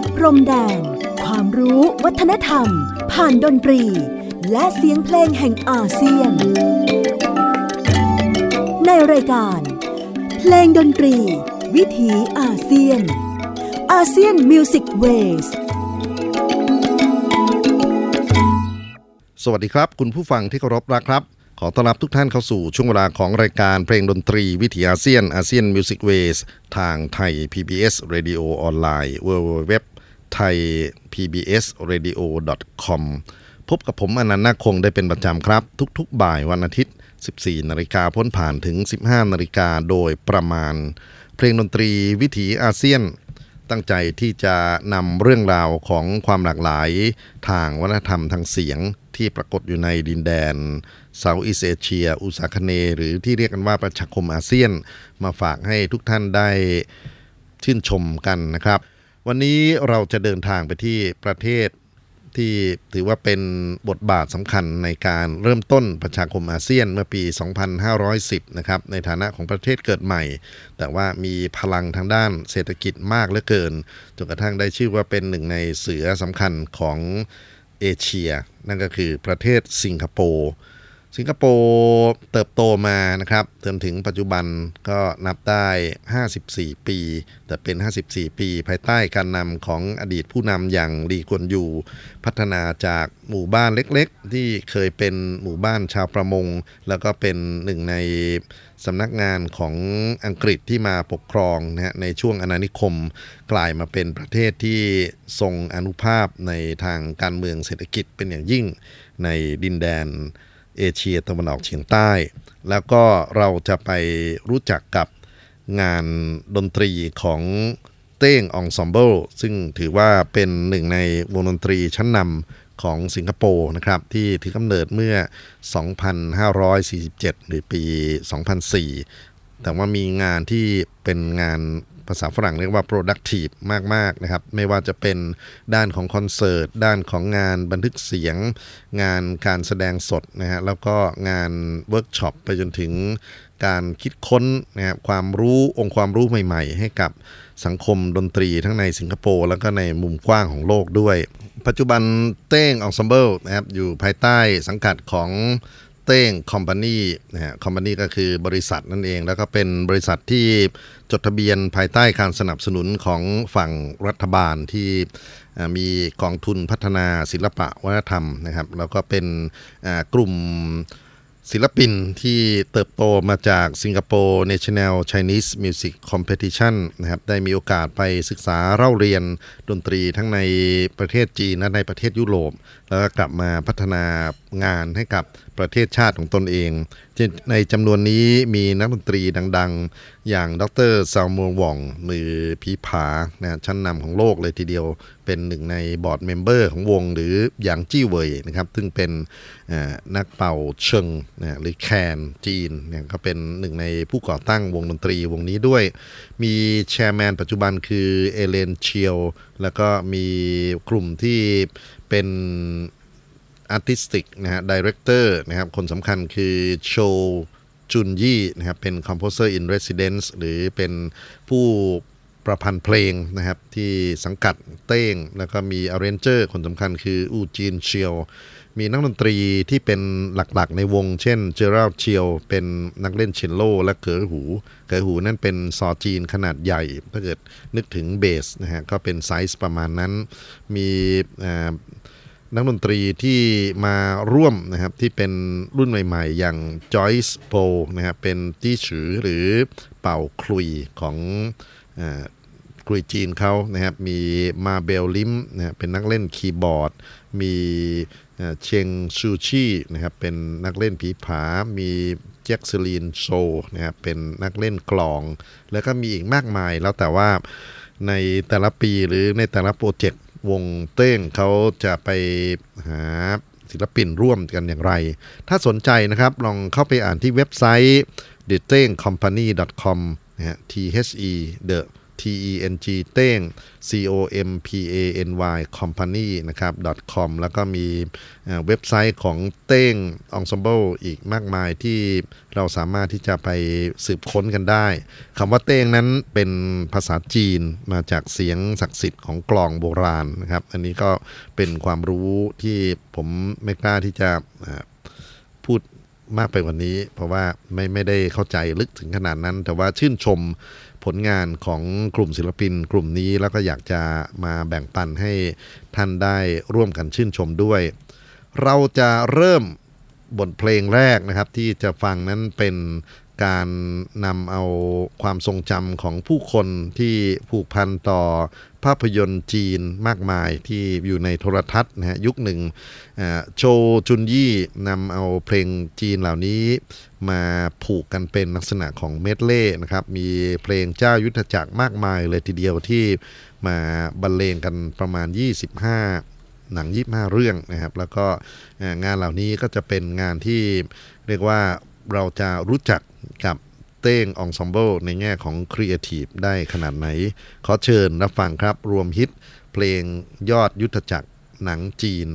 ดพรมแดน ความรู้วัฒนธรรม ผ่านดนตรี และเสียงเพลงแห่งอาเซียน ในรายการ เพลงดนตรี วิถีอาเซียน อาเซียน Music Waysสวัสดีครับ คุณผู้ฟังที่เคารพรักครับ ขอต้อนรับทุกท่านเข้าสู่ช่วงเวลาของรายการเพลงดนตรีวิถีอาเซียนอาเซียน Music Waysทางไทย PBS Radio ออนไลน์ www ไทย PBS Radio com พบกับผมอนันต์นาคงได้เป็นประจำครับ ทุกๆ บ่ายวันอาทิตย์ 14 นาฬิกาพ้นผ่านถึง 15 นาฬิกาโดยประมาณ เพลงดนตรีวิถีอาเซียน ตั้งใจที่จะนำเรื่องราวของความหลากหลาย ทางวัฒนธรรมทางเสียงที่ปรากฏอยู่ในดินแดน เซาท์อีสเอเชีย อุสาคเน หรือที่เรียกกันว่าประชาคมอาเซียน มาฝากให้ทุกท่านได้ชื่นชมกันนะครับ วันนี้เราจะเดินทางไปที่ประเทศที่ถือว่าเป็นบทบาทสำคัญในการเริ่มต้นประชาคมอาเซียนเมื่อปี 2510 นะครับ ในฐานะของประเทศเกิดใหม่ แต่ว่ามีพลังทางด้านเศรษฐกิจมากเหลือเกิน จนกระทั่งได้ชื่อว่าเป็นหนึ่งในเสือสำคัญของเอเชีย นั่นก็คือประเทศสิงคโปร์ สิงคโปร์เติบโตมานะครับจนถึงปัจจุบันก็นับได้ 54 ปี แต่เป็น 54 ปี ภายใต้การนำของอดีตผู้นำอย่างลีกวนยูพัฒนาจากหมู่บ้านเล็กๆ ที่เคยเป็นหมู่บ้านชาวประมง แล้วก็เป็นหนึ่งในสำนักงานของอังกฤษที่มาปกครองนะฮะในช่วงอาณานิคม กลายมาเป็นประเทศที่ทรงอนุภาพในทางการเมืองเศรษฐกิจเป็นอย่างยิ่งในดินแดน เอเชียตะวันออกเฉียงใต้ แล้วก็เราจะไปรู้จักกับงานดนตรีของเต้งองซอมเบิลซึ่งถือว่าเป็นหนึ่งในวงดนตรีชั้นนำของสิงคโปร์นะครับที่ถือกำเนิดเมื่อ 2547 หรือปี 2004 แต่ว่ามีงานที่เป็นงาน ภาษาฝรั่งเรียกว่า productive มากๆนะครับ ไม่ว่าจะเป็นด้านของคอนเสิร์ต ด้านของงานบันทึกเสียง งานการแสดงสดนะฮะ แล้วก็งานเวิร์กช็อปไปจนถึงการคิดค้นนะครับความรู้องค์ความรู้ใหม่ๆ ให้กับสังคมดนตรีทั้งในสิงคโปร์แล้วก็ในมุมกว้างของโลกด้วย ปัจจุบัน Teng Ensemble นะครับอยู่ภายใต้สังกัดของ เต้งคอมพานีนะฮะคอมพานีก็คือบริษัทนั่นเอง แล้วก็เป็นบริษัทที่จดทะเบียนภายใต้การสนับสนุนของฝั่งรัฐบาลที่มีกองทุนพัฒนาศิลปะวัฒนธรรมนะครับ แล้วก็เป็นกลุ่มศิลปินที่เติบโตมาจากสิงคโปร์ National Chinese Music Competition นะครับได้มีโอกาสไปศึกษาเล่าเรียนดนตรีทั้งในประเทศจีนและในประเทศยุโรป แล้วก็กลับมาพัฒนางานให้กับประเทศชาติของตนเอง ในจำนวนนี้มีนักดนตรีดังๆ อย่างดร Samuel Wong มือผีผานะชั้นนำของโลกเลยทีเดียว เป็นหนึ่งใน board member ของวงหรืออย่างจี้เวยนะครับ ซึ่งเป็นนักเป่าเชิงนะหรือแคนจีนเนี่ยก็เป็นหนึ่งในผู้ก่อตั้งวงดนตรีวงนี้ด้วย มี chairman ปัจจุบันคือเอเลนเชียว แล้วก็มีกลุ่มที่เป็น artistic นะฮะ director นะครับคนสำคัญคือโชจุนยี่นะครับเป็น composer in residence หรือเป็นผู้ประพันธ์เพลงนะครับที่สังกัด Teng แล้วก็มี arranger คนสำคัญคืออูจีนเชียว มีนักดนตรีที่เป็นหลักๆในวง เช่นเจอร์เชียว เป็นนักเล่นเชลโล และเกอหู เกอหูนั่นเป็นซอจีนขนาดใหญ่ ถ้าเกิดนึกถึงเบสนะฮะก็เป็นไซส์ประมาณนั้น มี นักดนตรีที่มาร่วมนะครับที่เป็นรุ่นใหม่ๆ อย่าง Joyce Poh นะครับเป็นที่ฉือหรือเป่าขลุ่ยของขลุ่ยจีนเขานะครับมีมาเบลลิมนะเป็นนักเล่นคีย์บอร์ด มีเชงชูชีนะครับเป็นนักเล่นผีผา มีแจ็คซลีนโซนะครับเป็นนักเล่นกลอง แล้วก็มีอีกมากมายแล้วแต่ว่าในแต่ละปีหรือในแต่ละโปรเจกต์ วงเต้งเขาจะไปหาศิลปินร่วมกันอย่างไร ถ้าสนใจนะครับลองเข้าไปอ่านที่เว็บไซต์ t h e t e n g company com นะฮะ t h e the T E N G เต้ง C O M P A N Y company นะครับ .com แล้วก็มีเว็บไซต์ของเต้ง ensemble อีกมากมายที่เราสามารถที่จะไปสืบค้นกันได้คำว่าเต้งนั้นเป็นภาษาจีนมาจากเสียงศักดิ์สิทธิ์ของกลองโบราณนะครับ อันนี้ก็เป็นความรู้ที่ผมไม่กล้าที่จะพูด มากไปกว่านี้ เพราะว่าไม่ไม่ได้เข้าใจลึกถึงขนาดนั้น แต่ว่าชื่นชมผลงานของกลุ่มศิลปิน กลุ่มนี้แล้วก็อยากจะมาแบ่งปันให้ท่านได้ร่วมกันชื่นชมด้วย เราจะเริ่มบทเพลงแรกนะครับที่จะฟังนั้นเป็น การนำเอาความทรงจำของผู้คนที่ผูกพันต่อภาพยนตร์จีนมากมายที่อยู่ในโทรทัศน์นะฮะยุคหนึ่งโชจุนยี่นำเอาเพลงจีนเหล่านี้มาผูกกันเป็นลักษณะของเมดเล่นะครับ มีเพลงเจ้ายุทธจักรมากมายเลยทีเดียวที่มาบรรเลงกันประมาณ 25หนัง25เรื่องนะครับ แล้วก็งานเหล่านี้ก็จะเป็นงานที่เรียกว่าเราจะรู้จัก กับ Teng Ensemble ในแง่ของครีเอทีฟได้ขนาดไหน ขอเชิญรับฟังครับรวมฮิตเพลงยอดยุทธจักรหนังจีน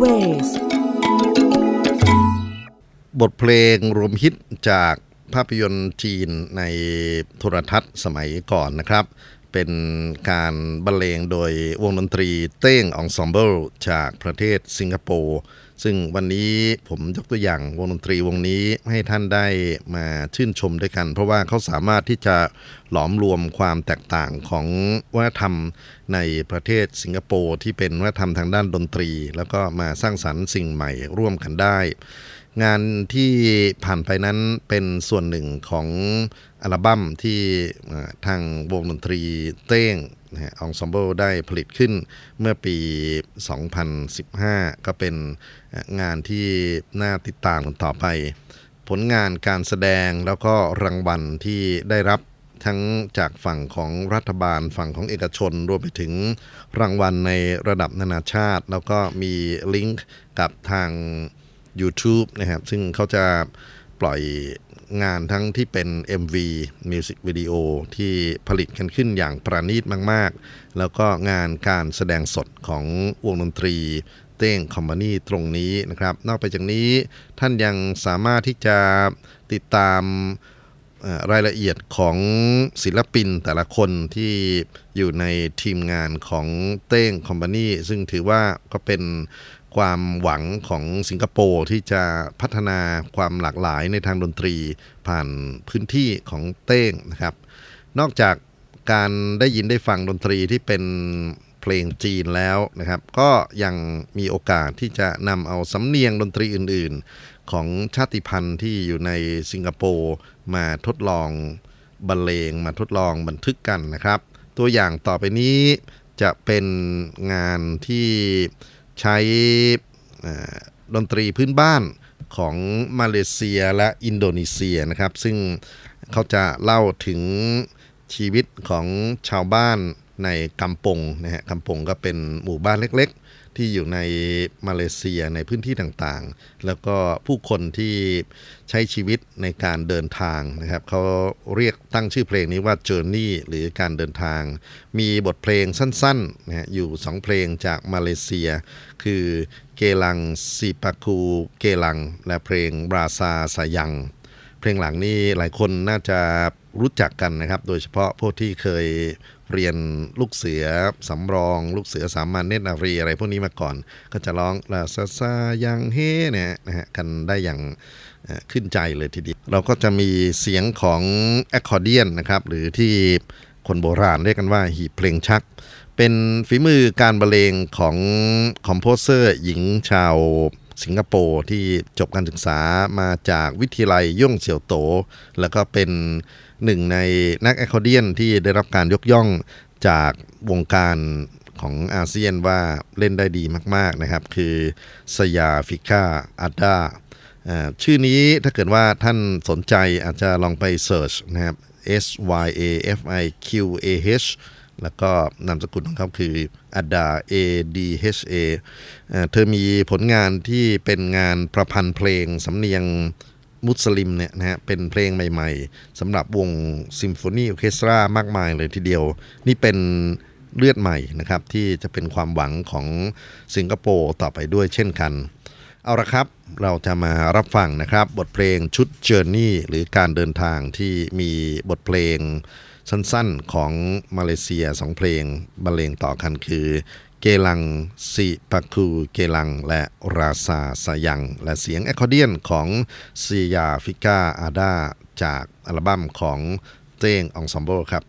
Music Waveบทเพลงรวมฮิตจากภาพยนตร์จีนในโทรทัศน์สมัยก่อนนะครับ เป็นการบรรเลงโดยวงดนตรี Teng Ensemble จากประเทศสิงคโปร์ ซึ่งวันนี้ผมยกตัวอย่างวงดนตรีวงนี้ให้ท่านได้มาชื่นชมด้วยกัน เพราะว่าเขาสามารถที่จะหลอมรวมความแตกต่างของวัฒนธรรมในประเทศสิงคโปร์ที่เป็นวัฒนธรรมทางด้านดนตรี แล้วก็มาสร้างสรรค์สิ่งใหม่ร่วมกันได้ งานที่ผ่านไปนั้นเป็นส่วนหนึ่งของอัลบั้มที่ทางวงดนตรีเต้ง นะฮะองซอมเบิลได้ผลิตขึ้นเมื่อปี 2015 ก็เป็นงานที่น่าติดตามกันต่อไป ผลงานการแสดงแล้วก็รางวัลที่ได้รับทั้งจากฝั่งของรัฐบาลฝั่งของเอกชน รวมไปถึงรางวัลในระดับนานาชาติ แล้วก็มีลิงก์กับทาง YouTube นะครับ ซึ่งเขาจะปล่อย งานทั้งที่เป็น MV Music Video ที่ผลิตกันขึ้นอย่างประณีตมาก ๆ แล้วก็งานการแสดงสดของวงดนตรีเต้งคอมพานีตรงนี้นะครับ นอกไปจากนี้ท่านยังสามารถที่จะติดตามรายละเอียดของศิลปินแต่ละคนที่อยู่ในทีมงานของเต้งคอมพานีซึ่งถือว่าก็เป็น ความหวังของสิงคโปร์ที่จะพัฒนาความหลากหลายในทางดนตรีผ่านพื้นที่ของเต้งนะครับ นอกจากการได้ยินได้ฟังดนตรีที่เป็นเพลงจีนแล้วนะครับ ก็ยังมีโอกาสที่จะนำเอาสำเนียงดนตรีอื่น ๆ ของชาติพันธุ์ที่อยู่ในสิงคโปร์มาทดลองบรรเลงมาทดลองบันทึกกันนะครับ ตัวอย่างต่อไปนี้จะเป็นงานที่ ใช้ดนตรีพื้นบ้านของมาเลเซียและอินโดนีเซียนะครับ ซึ่งเขาจะเล่าถึงชีวิตของชาวบ้านในกำปงนะฮะกำปงก็เป็นหมู่บ้านเล็ก ที่อยู่ในมาเลเซียในพื้นที่ต่างๆ แล้วก็ผู้คนที่ใช้ชีวิตในการเดินทางนะครับเขาเรียกตั้งชื่อเพลงนี้ว่า Journey หรือการเดินทาง มีบทเพลงสั้นๆนะอยู่2เพลงจากมาเลเซีย คือเกลังซีปาคูเกลัง และเพลงบราซาสายัง เพลงหลังนี้หลายคนน่าจะรู้จักกันนะครับ โดยเฉพาะพวกที่เคย เรียนลูกเสือสำรอง ลูกเสือสามัญเนตรนารีอะไรพวกนี้มาก่อน ก็จะร้องลาซาซายังเฮเนี่ยนะฮะกันได้อย่างขึ้นใจเลยทีเดียวเราก็จะมีเสียงของแอคคอร์เดียนนะครับหรือที่คนโบราณเรียกกันว่าหีบเพลงชัก เป็นฝีมือการบรรเลงของคอมโพเซอร์หญิงชาว สิงคโปร์ที่จบการศึกษามาจากวิทยาลัยย่งเสี่ยวโต แล้วก็เป็นหนึ่งในนักแอคคอร์เดียนที่ได้รับการยกย่องจากวงการของอาเซียนว่าเล่นได้ดีมาก ๆนะครับ คือ Syafiqah Adha ชื่อนี้ถ้าเกิดว่าท่านสนใจอาจจะลองไป search นะครับ S Y A F I Q A H แล้วก็นามสกุลของเขาคืออดา A D H A เธอมีผลงานที่เป็นงานประพันธ์เพลงสำเนียงมุสลิมเนี่ยนะฮะเป็นเพลงใหม่ๆสำหรับวงซิมโฟนีออเคสตรามากมายเลยทีเดียว นี่เป็นเลือดใหม่นะครับที่จะเป็นความหวังของสิงคโปร์ต่อไปด้วยเช่นกัน เอาละครับเราจะมารับฟังนะครับ บทเพลงชุด Journey หรือการเดินทางที่มีบทเพลง สั้นๆของมาเลเซียสองเพลงบรรเลงต่อกันคือ Geylang Sipaku Geylang และ Rasa Sayang และเสียงแอคคอร์เดียนของ Syafiqah Adha จากอัลบั้มของ Teng Ensemble ครับ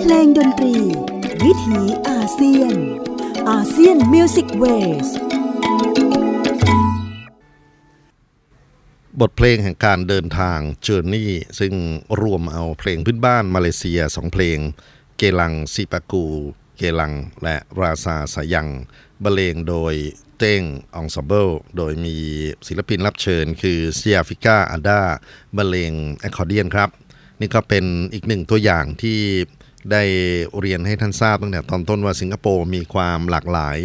เพลงดนตรี วิถีอาเซียน อาเซียน Music Waveบทเพลงแห่งการเดินทาง Journey ซึ่งรวมเอาเพลงพื้นบ้านมาเลเซียสองเพลง Geylang Sipaku Geylang และ Rasa Sayang บรรเลงโดย Teng Ensemble โดยมีศิลปินรับเชิญคือ Syafiqah Adhaบรรเลงแอคคอร์เดียนครับ นี่ก็เป็นอีกหนึ่งตัวอย่างที่ได้เรียนให้ท่านทราบตั้งแต่ตอนต้นว่าสิงคโปร์มีความหลากหลาย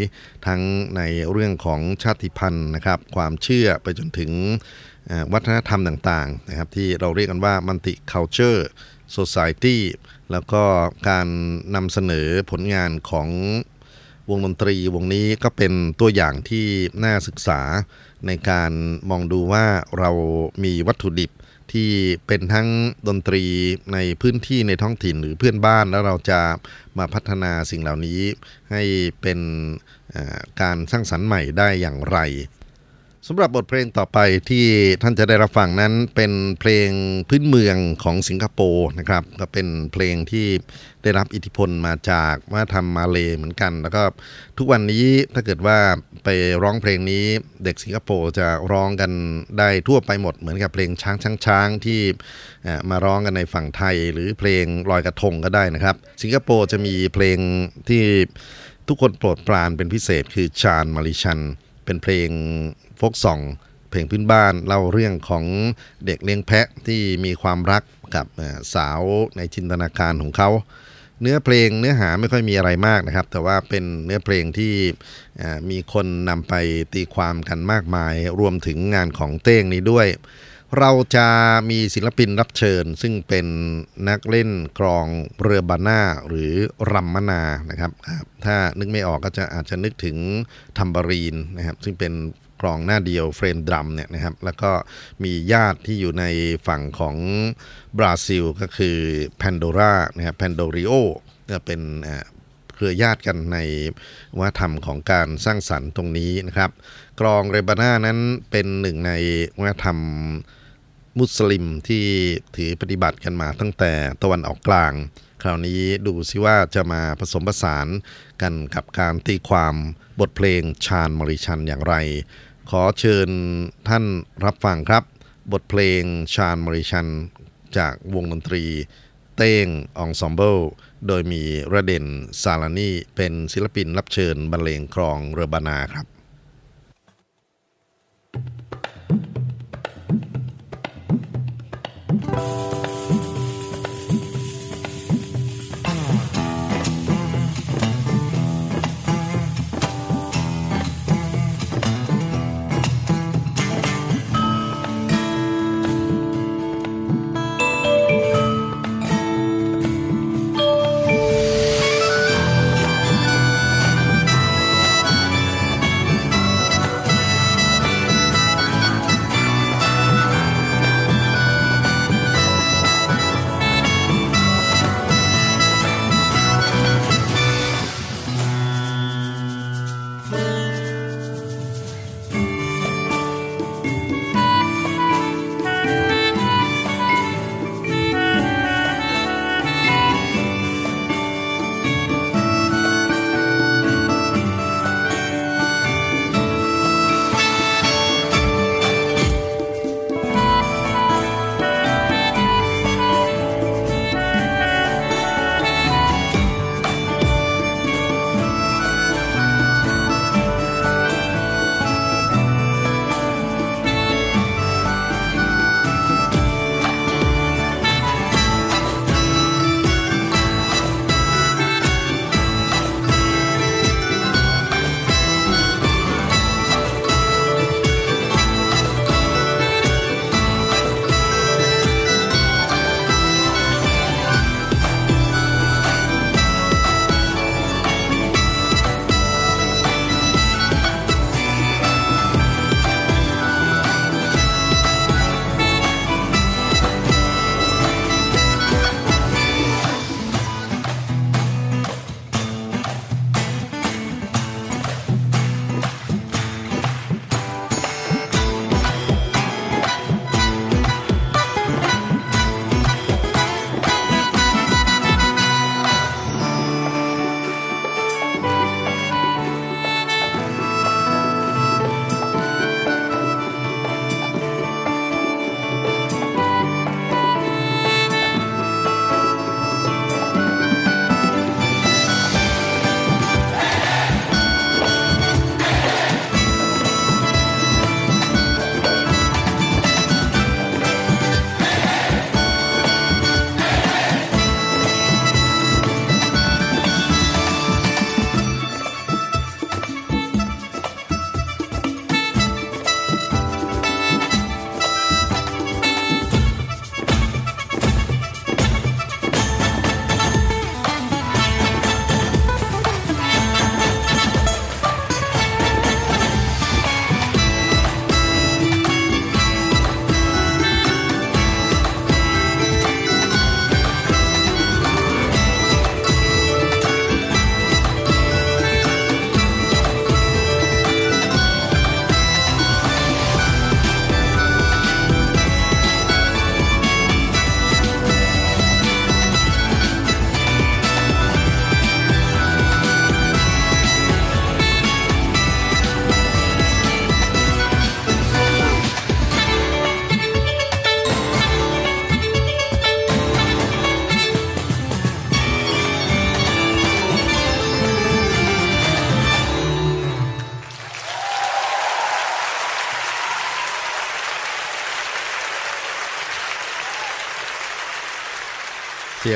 ทั้งในเรื่องของชาติพันธุ์นะครับ ความเชื่อไปจนถึงวัฒนธรรมต่างๆนะครับที่เราเรียกกันว่า multi culture society แล้วก็การนำเสนอผลงานของวงดนตรีวงนี้ก็เป็นตัวอย่างที่น่าศึกษาในการมองดูว่าเรามีวัตถุดิบที่เป็นทั้งดนตรีในพื้นที่ในท้องถิ่นหรือเพื่อนบ้าน แล้วเราจะมาพัฒนาสิ่งเหล่านี้ให้เป็นการสร้างสรรค์ใหม่ได้อย่างไร สำหรับบทเพลงต่อไปที่ท่านจะได้รับฟังนั้นเป็นเพลงพื้นเมืองของสิงคโปร์นะครับ ก็เป็นเพลงที่ได้รับอิทธิพลมาจากว่าทำมาเลเหมือนกัน แล้วก็ทุกวันนี้ถ้าเกิดว่าไปร้องเพลงนี้เด็กสิงคโปร์จะร้องกันได้ทั่วไปหมดเหมือนกับเพลงช้างช้างช้างที่มาร้องกันในฝั่งไทย หรือเพลงลอยกระทงก็ได้นะครับ สิงคโปร์จะมีเพลงที่ทุกคนโปรดปรานเป็นพิเศษคือชานมาริชันเป็นเพลง ฟกซอง เพลงพื้นบ้านเล่าเรื่องของเด็กเลี้ยงแพะที่มีความรักกับสาวในจินตนาการของเขาเนื้อเพลงเนื้อหาไม่ค่อยมีอะไรมากนะครับ แต่ว่าเป็นเนื้อเพลงที่มีคนนำไปตีความกันมากมาย รวมถึงงานของเต้งนี้ด้วย เราจะมีศิลปินรับเชิญ ซึ่งเป็นนักเล่นกรองเรือบาน่าหรือรัมมนานะครับ ถ้านึกไม่ออกก็จะอาจจะนึกถึงทัมบารีนนะครับ ซึ่งเป็น กลองหน้าเดียวเฟรมดรัมเนี่ยนะครับแล้วก็มีญาติที่อยู่ในฝั่งของบราซิลก็คือแพนโดรานะครับแพนโดริโอก็เป็นเครือญาติกันในวัฒนธรรมของการสร้างสรรค์ตรงนี้นะครับ กรองเรบาน่านั้นเป็นหนึ่งในวัฒนธรรมมุสลิมที่ถือปฏิบัติกันมาตั้งแต่ตะวันออกกลาง คราวนี้ดูซิว่าจะมาผสมผสานกันกับการตีความบทเพลงชาญมริชันอย่างไร ขอเชิญท่านรับฟังครับ บทเพลงชาญมริชัน จากวงดนตรี เต้งองซอมเบิลโดยมีระเด่นซาลานีเป็นศิลปินรับเชิญบรรเลงครองเรบานาครับうん。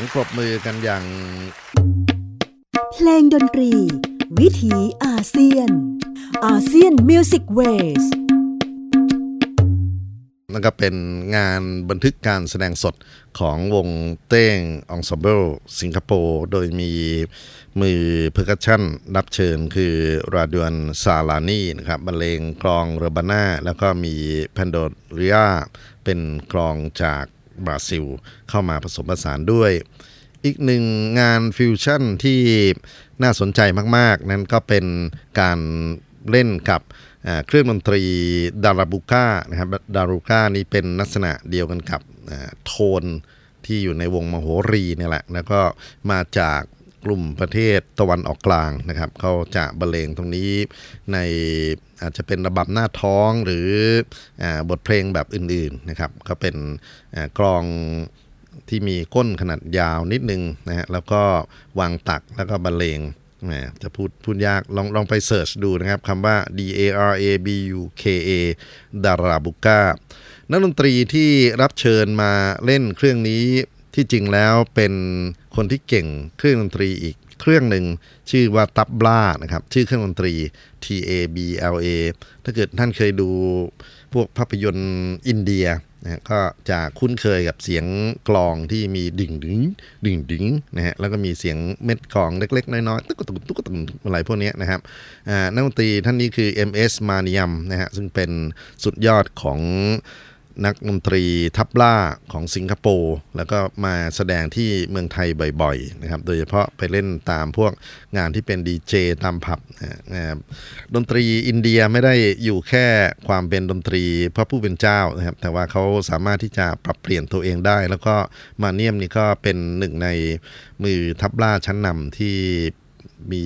ยงปรบมือกันอย่าง เพลงดนตรี วิถีอาเซียน อาเซียน Music Waveนั่นก็เป็นงานบันทึกการแสดงสดของวง Teng Ensemble สิงคโปร์โดยมีมือ percussion รับเชิญคือราดวนซาลานีนะครับบรรเลงกลอง rebana แล้วก็มีแพนโดเรียเป็นกลองจาก บราซิล เข้ามาผสมผสานด้วย อีกหนึ่งงานฟิวชั่นที่น่าสนใจมาก ๆ นั้นก็เป็นการเล่นกับเครื่องดนตรีดาราบุก้านะครับดาราบุก้านี่เป็นลักษณะเดียวกันกับโทนที่อยู่ในวงมโหรีนี่แหละ แล้วก็มาจาก กลุ่มประเทศตะวันออกกลางนะครับเขาจะบรรเลงตรงนี้ในอาจจะเป็นระบำหน้าท้องหรือบทเพลงแบบอื่นๆนะครับก็เป็นกลองที่มีก้นขนาดยาวนิดนึงนะฮะแล้วก็วางตักแล้วก็บรรเลงแหมจะพูดพูดยากลองลองไปเสิร์ชดูนะครับคำว่า D A R A B U K A ดาราบุก้านักดนตรีที่รับเชิญมาเล่นเครื่องนี้ ที่จริงแล้วเป็นคนที่เก่งเครื่องดนตรีอีกเครื่องหนึ่งชื่อว่าตับบลานะครับชื่อเครื่องดนตรี T A B L A ถ้าเกิดท่านเคยดูพวกภาพยนตร์อินเดียนะก็จะคุ้นเคยกับเสียงกลองที่มีดิ่งดึงดิ่งดึงนะฮะแล้วก็มีเสียงเม็ดกลองเล็ก ๆ น้อยๆตุ๊กตุ๊กตุ๊กตุ๊กอะไรพวกนี้นะครับนักดนตรีท่านนี้คือ MS มานิยมนะฮะซึ่งเป็นสุดยอดของ นักดนตรีทับล่าของสิงคโปร์แล้วก็มาแสดงที่เมืองไทยบ่อยๆนะครับ โดยเฉพาะไปเล่นตามพวกงานที่เป็นดีเจตามผับนะครับดนตรีอินเดียไม่ได้อยู่แค่ความเป็นดนตรีพระผู้เป็นเจ้านะครับ แต่ว่าเขาสามารถที่จะปรับเปลี่ยนตัวเองได้ แล้วก็มาเนียมนี่ก็เป็นหนึ่งในมือทับล่าชั้นนำที่มี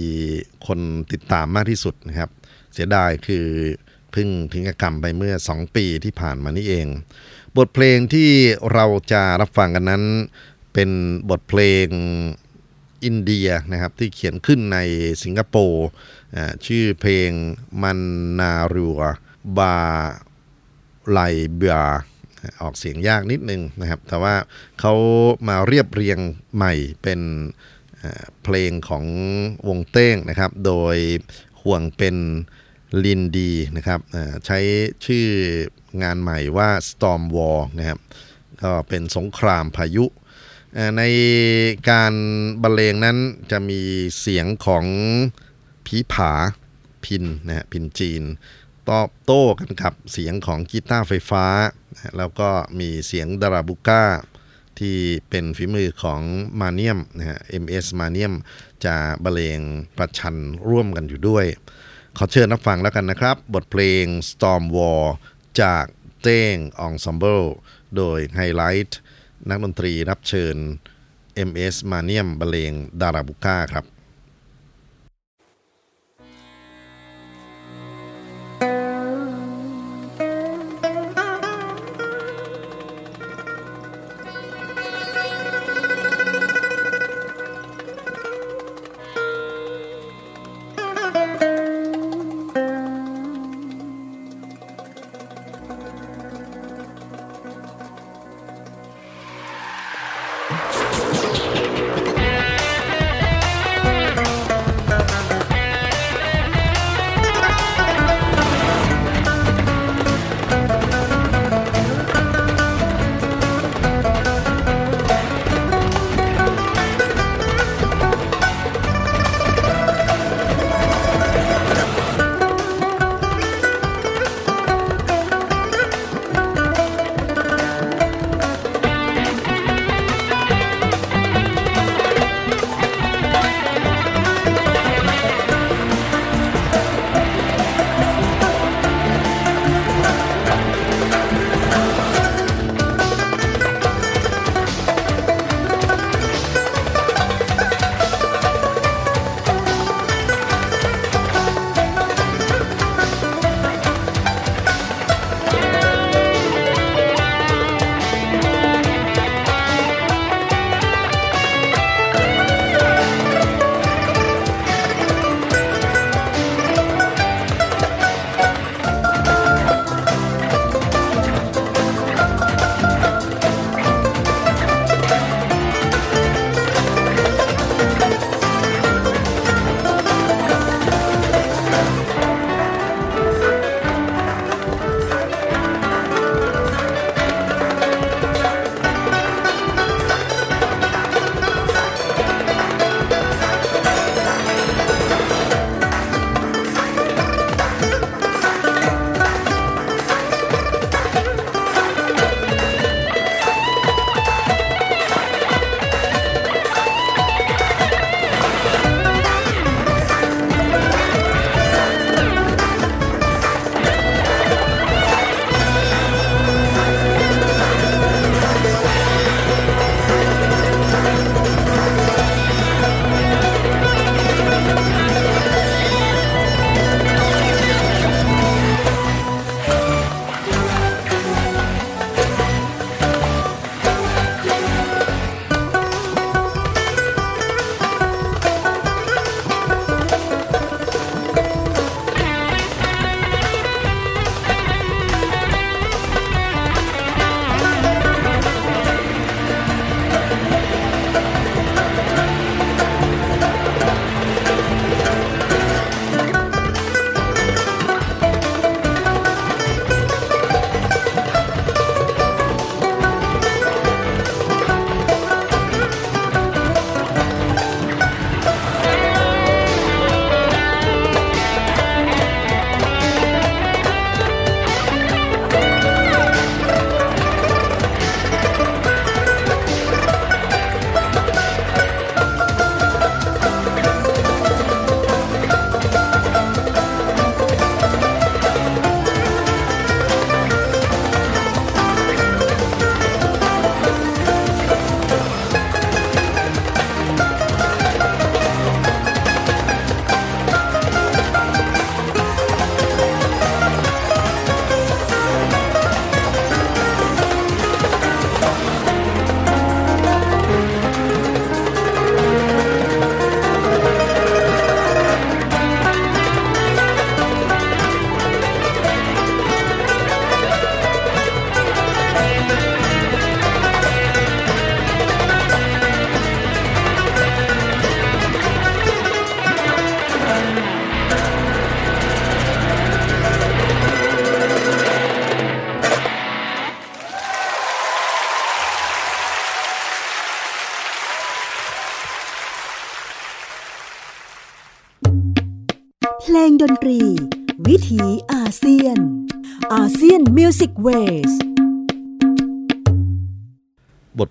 คนติดตามมากที่สุดนะครับ เสียดายคือ พึ่งถึงกรรมไปเมื่อ 2 ปีที่ผ่านมานี่เอง บทเพลงที่เราจะรับฟังกันนั้น เป็นบทเพลงอินเดียนะครับที่เขียนขึ้นในสิงคโปร์ชื่อเพลงมันนารัวบาไลเบียออกเสียงยากนิดนึงนะครับ แต่ว่าเขามาเรียบเรียงใหม่เป็นเพลงของวงเต้งนะครับ โดยห่วงเป็น ลินดีนะครับใช้ชื่องานใหม่ว่า Storm War นะครับก็เป็นสงครามพายุในการบรรเลงนั้นจะมีเสียงของผีผาพินนะฮะพินจีนตอบโต้กันกับเสียงของกีตาร์ไฟฟ้า แล้วก็มีเสียงดาราบุก้า ที่เป็นฝีมือของมาเนียมนะฮะ MS มาเนียมจะบรรเลงประชันร่วมกันอยู่ด้วย ขอเชิญรับฟังแล้วกันนะครับ บทเพลง Storm War จากเต้งอ n s e m b l e โดยไฮไลท์นักดนตรีรับเชิญ MS มาเนียมบรรเลงดาราบุก้าครับ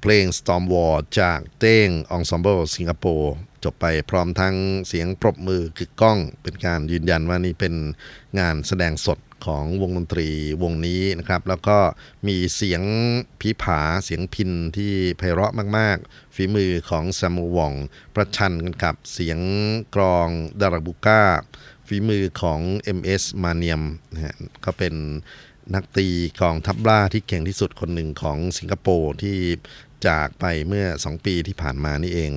เพลง Storm War จากเต้งองซอมเบิลสิงคโปร์จบไปพร้อมทั้งเสียงปรบมือกึกก้อง เป็นการยืนยันว่านี่เป็นงานแสดงสดของวงดนตรีวงนี้นะครับ แล้วก็มีเสียงผีผาเสียงพินที่ไพเราะมาก ๆ ฝีมือของซามูวอง ประชันกันกับเสียงกรองดาราบุก้า ฝีมือของ MS มาเนียมนะฮะก็เป็นนักตีกองทัพล่าที่เก่งที่สุดคนหนึ่งของสิงคโปร์ที่ จากไปเมื่อ 2 ปีที่ผ่านมานี่เอง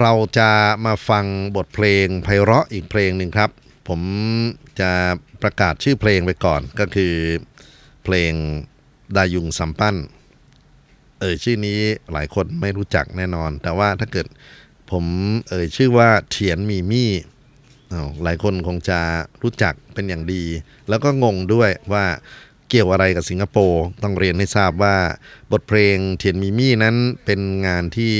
เราจะมาฟังบทเพลงไพเราะอีกเพลงหนึ่งครับ ผมจะประกาศชื่อเพลงไปก่อนก็คือเพลงดายุงสัมปั้น เอ่ยชื่อนี้หลายคนไม่รู้จักแน่นอน แต่ว่าถ้าเกิดผมเอ่ยชื่อว่าเถียนมีมี่หลายคนคงจะรู้จักเป็นอย่างดี แล้วก็งงด้วยว่า เกี่ยวอะไรกับสิงคโปร์ต้องเรียนให้ทราบว่าบทเพลงเถียนมีมี่นั้นเป็นงานที่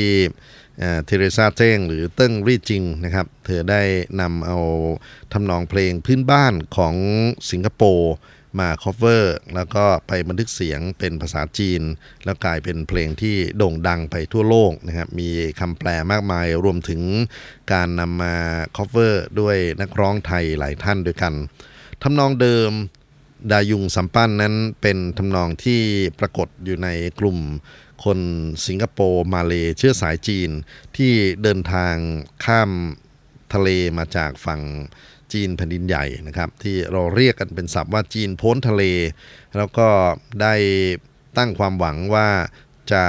เทเรซาเจ้งหรือเติ้งลี่จวินนะครับ เธอได้นำเอาทำนองเพลงพื้นบ้านของสิงคโปร์มา cover แล้วก็ไปบันทึกเสียงเป็นภาษาจีน แล้วกลายเป็นเพลงที่โด่งดังไปทั่วโลกนะครับ มีคำแปลมากมายรวมถึงการนำมา cover ด้วยนักร้องไทยหลายท่านด้วยกันทำนองเดิม Dayung Sampan นั้นเป็นทำนองที่ปรากฏอยู่ในกลุ่มคนสิงคโปร์มาเลเชื้อสายจีน ที่เดินทางข้ามทะเลมาจากฝั่งจีนแผ่นดินใหญ่นะครับ ที่เราเรียกกันเป็นศัพท์ว่าจีนพ้นทะเล แล้วก็ได้ตั้งความหวังว่าจะ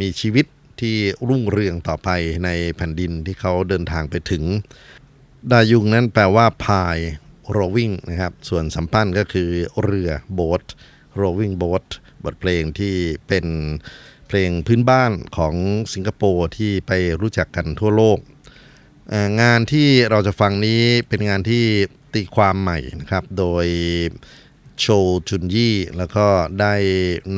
มีชีวิตที่รุ่งเรืองต่อไปในแผ่นดินที่เขาเดินทางไปถึง ดายุงนั้นแปลว่าพาย โรวิ่งนะครับ ส่วนสัมปั้นก็คือเรือโบ๊ทโรวิ่งโบ๊ทบทเพลงที่เป็นเพลงพื้นบ้านของสิงคโปร์ที่ไปรู้จักกันทั่วโลก งานที่เราจะฟังนี้เป็นงานที่ตีความใหม่นะครับ โดยโชจุนยี่ แล้วก็ได้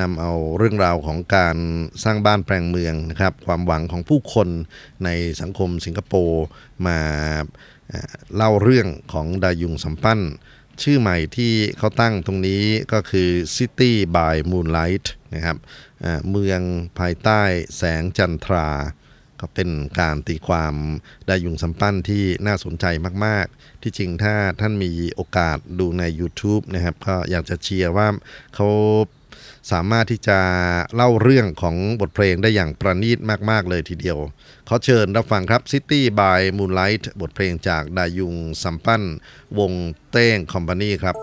นำเอาเรื่องราวของการสร้างบ้านแปลงเมืองนะครับ ความหวังของผู้คนในสังคมสิงคโปร์มา เล่าเรื่องของดายุงสัมปั้น ชื่อใหม่ที่เขาตั้งตรงนี้ก็คือ City by Moonlight นะครับเมืองภายใต้แสงจันทราก็เป็นการตีความดายุงสัมปั้นที่น่าสนใจมาก ๆ ที่จริงถ้าท่านมีโอกาสดูใน YouTube นะครับ ก็อยากจะเชียร์ว่าเขา สามารถที่จะเล่าเรื่องของบทเพลงได้อย่างประณีตมาก ๆ เลยทีเดียว ขอเชิญรับฟังครับ City by Moonlight บทเพลงจากดายุงสัมปั้น วงเต้งคอมพานีครับ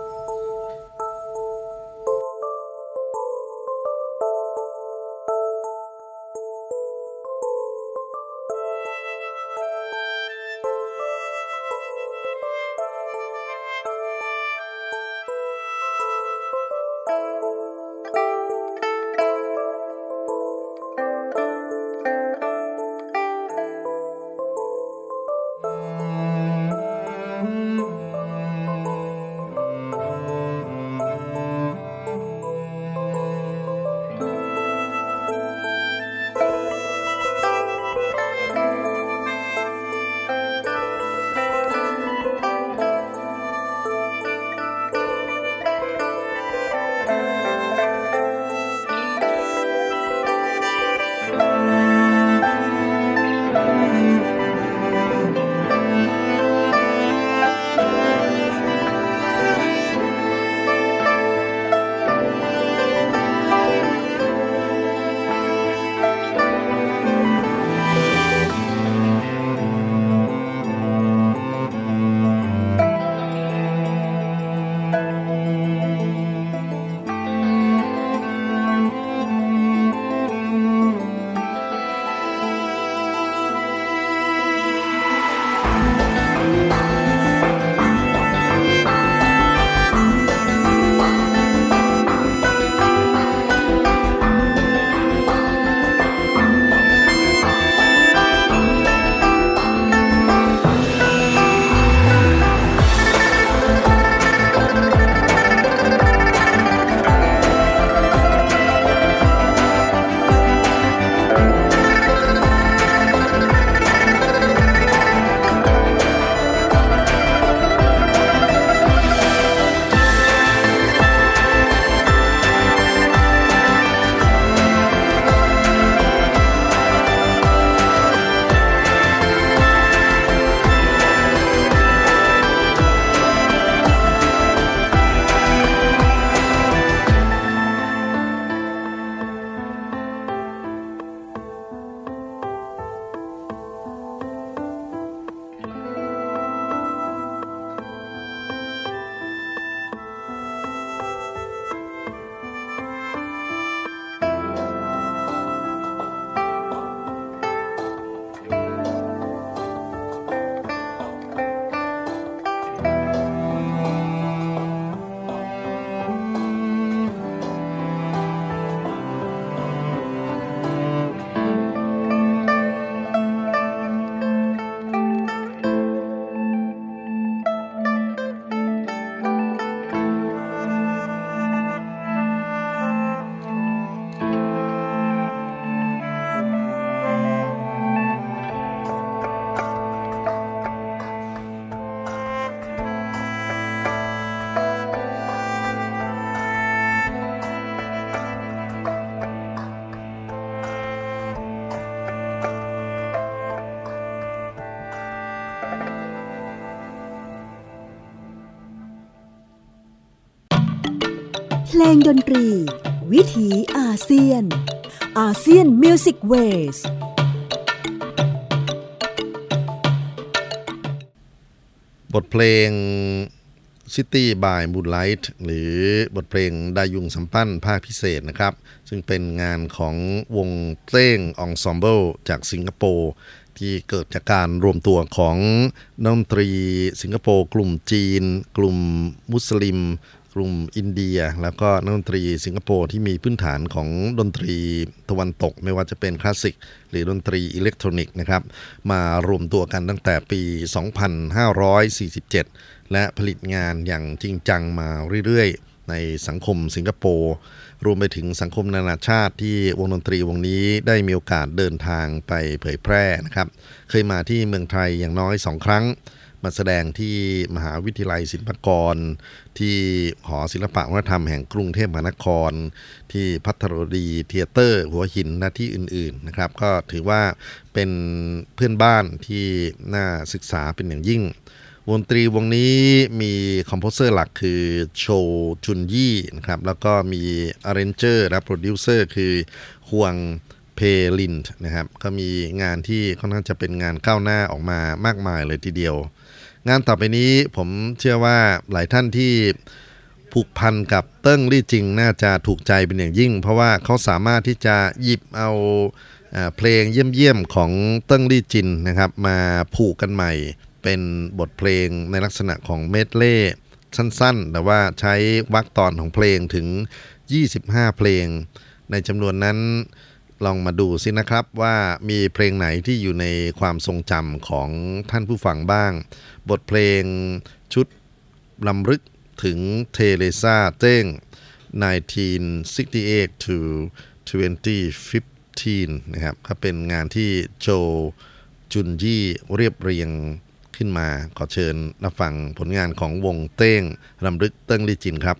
ลงดนตรี วิถีอาเซียน อาเซียน Music Waveบทเพลง City by Moonlight หรือบทเพลง Dayung Sampan ภาคพิเศษนะครับ ซึ่งเป็นงานของวง Teng Ensemble จากสิงคโปร์ที่เกิดจากการรวมตัวของนักดนตรีสิงคโปร์กลุ่มจีน กลุ่มมุสลิม กลุ่มอินเดีย แล้วก็นักดนตรีสิงคโปร์ที่มีพื้นฐานของดนตรีตะวันตก ไม่ว่าจะเป็นคลาสสิก หรือดนตรีอิเล็กทรอนิกส์นะครับมารวมตัวกันตั้งแต่ปี 2547 และผลิตงานอย่างจริงจังมาเรื่อยๆ ในสังคมสิงคโปร์รวมไปถึงสังคมนานาชาติที่วงดนตรีวงนี้ได้มีโอกาสเดินทางไปเผยแพร่นะครับ เคยมาที่เมืองไทยอย่างน้อยสองครั้ง มาแสดงที่มหาวิทยาลัยศิลปากร ที่หอศิลปะวัฒนธรรมแห่งกรุงเทพมหานคร ที่ภัทราวดีเธียเตอร์ หัวหินและที่อื่นๆนะครับ ก็ถือว่าเป็นเพื่อนบ้านที่น่าศึกษาเป็นอย่างยิ่งวงดนตรีวงนี้มี composer หลักคือโชจุนยี่นะครับแล้วก็มีarranger และโปรดิวเซอร์คือฮวงเพลินนะครับก็มีงานที่ค่อนข้างจะเป็นงานก้าวหน้าออกมามากมายเลยทีเดียว งานต่อไปนี้ผมเชื่อว่าหลายท่านที่ผูกพันกับเติ้งลี่จวินน่าจะถูกใจเป็นอย่างยิ่ง เพราะว่าเขาสามารถที่จะหยิบเอาเพลงเยี่ยมๆของเติ้งลี่จวินนะครับ มาผูกกันใหม่ เป็นบทเพลงในลักษณะของเมดเล่สั้นๆ แต่ว่าใช้วรรคตอนของเพลงถึง 25 เพลง ในจำนวนนั้น ลองมาดูสินะครับว่ามีเพลงไหนที่อยู่ในความทรงจำของท่านผู้ฟังบ้าง บทเพลงชุดลำลึกถึงเทเลซาเต้ง 1968 to 2015 นะครับก็เป็นงานที่โจจุนยี่เรียบเรียงขึ้นมาขอเชิญรับฟังผลงานของวงเต้งลำลึกเติ้งลี่จินครับ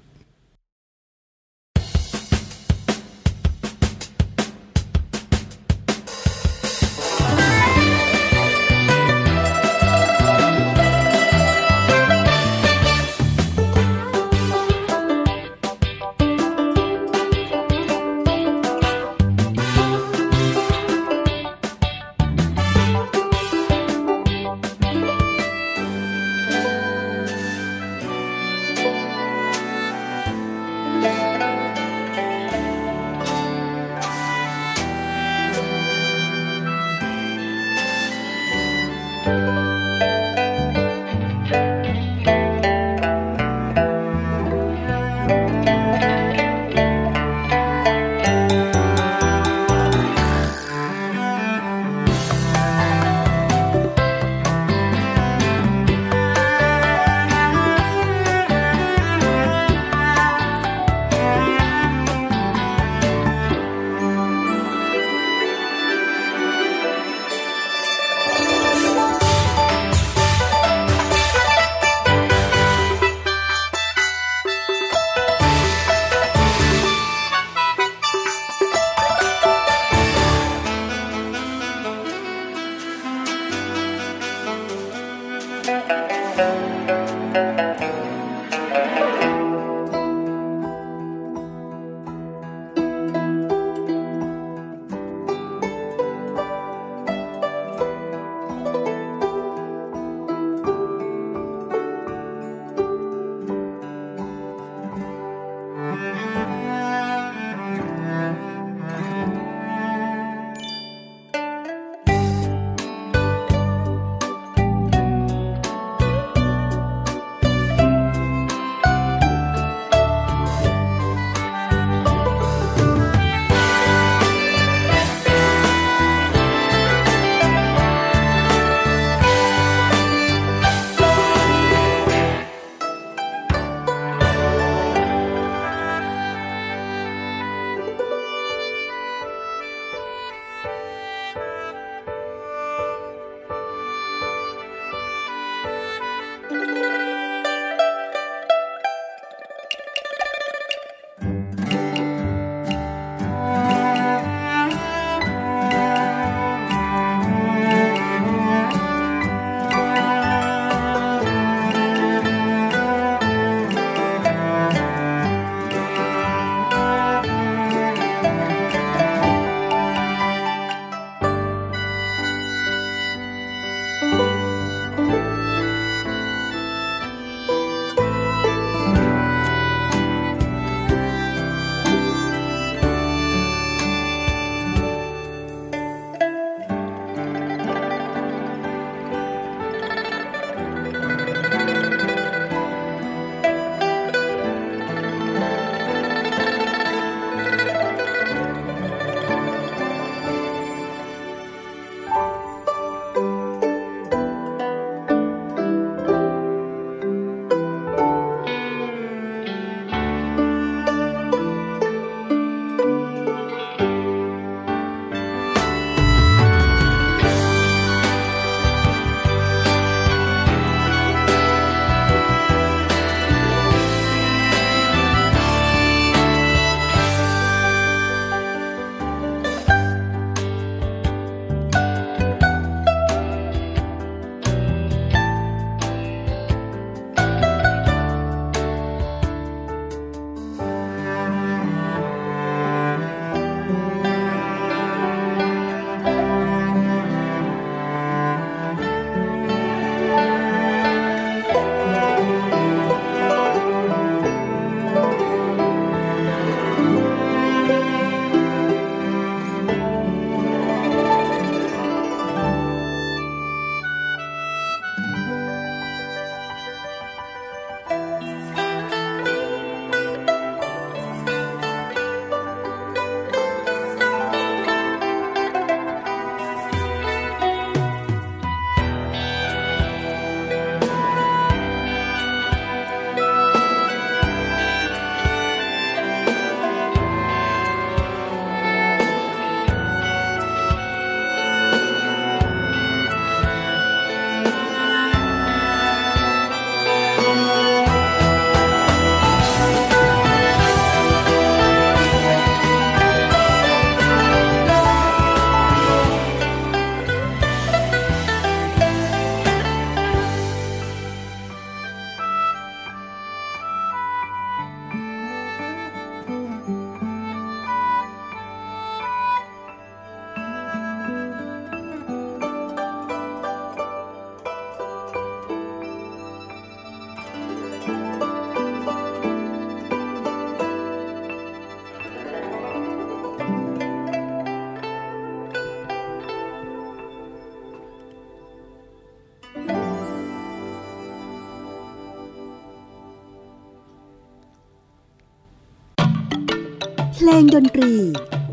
วงดนตรี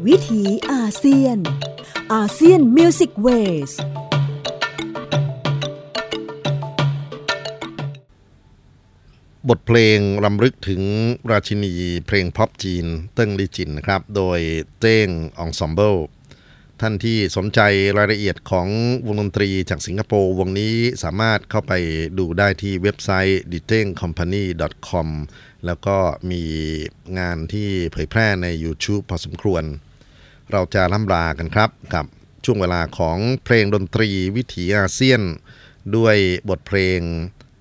วิถีอาเซียน ASEAN Music Waysบทเพลงรำลึกถึงราชินีเพลงพ็อปจีน เติ้งลี่จวินนะครับ โดย Teng Ensemble ท่านที่สนใจรายละเอียดของวงดนตรีจากสิงคโปร์วงนี้สามารถเข้าไปดูได้ที่เว็บไซต์ t h e t e n g c o m p a n y com แล้วก็มีงานที่เผยแพร่ใน YouTube พอสมควร เราจะล่ำลากันครับกับช่วงเวลาของเพลงดนตรีวิถีอาเซียน ด้วยบทเพลง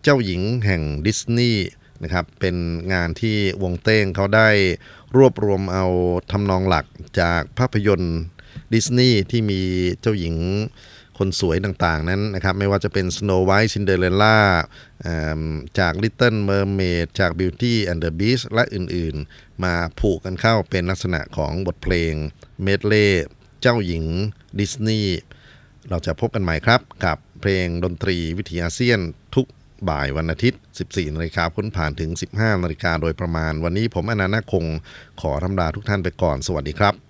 เจ้าหญิงแห่งดิสนีย์นะครับเป็นงานที่วงเต้งเขาได้รวบรวมเอาทำนองหลักจากภาพยนตร์ดิสนีย์ที่มีเจ้าหญิง คนสวยต่างๆนั้นนะครับไม่ว่าจะเป็น Snow White Cinderella จาก Little Mermaid จาก Beauty and the Beast และอื่นๆ มาผูกกันเข้าเป็นลักษณะของบทเพลงเมดเล่เจ้าหญิงดิสนีย์เราจะพบกันใหม่ครับกับเพลงดนตรีวิถีอาเซียนทุกบ่ายวันอาทิตย์ 14 นาฬิกาพ้นผ่านถึง 15 นาฬิกาโดยประมาณ วันนี้ผมอนันต์คงขอทำลาทุกท่านไปก่อน สวัสดีครับ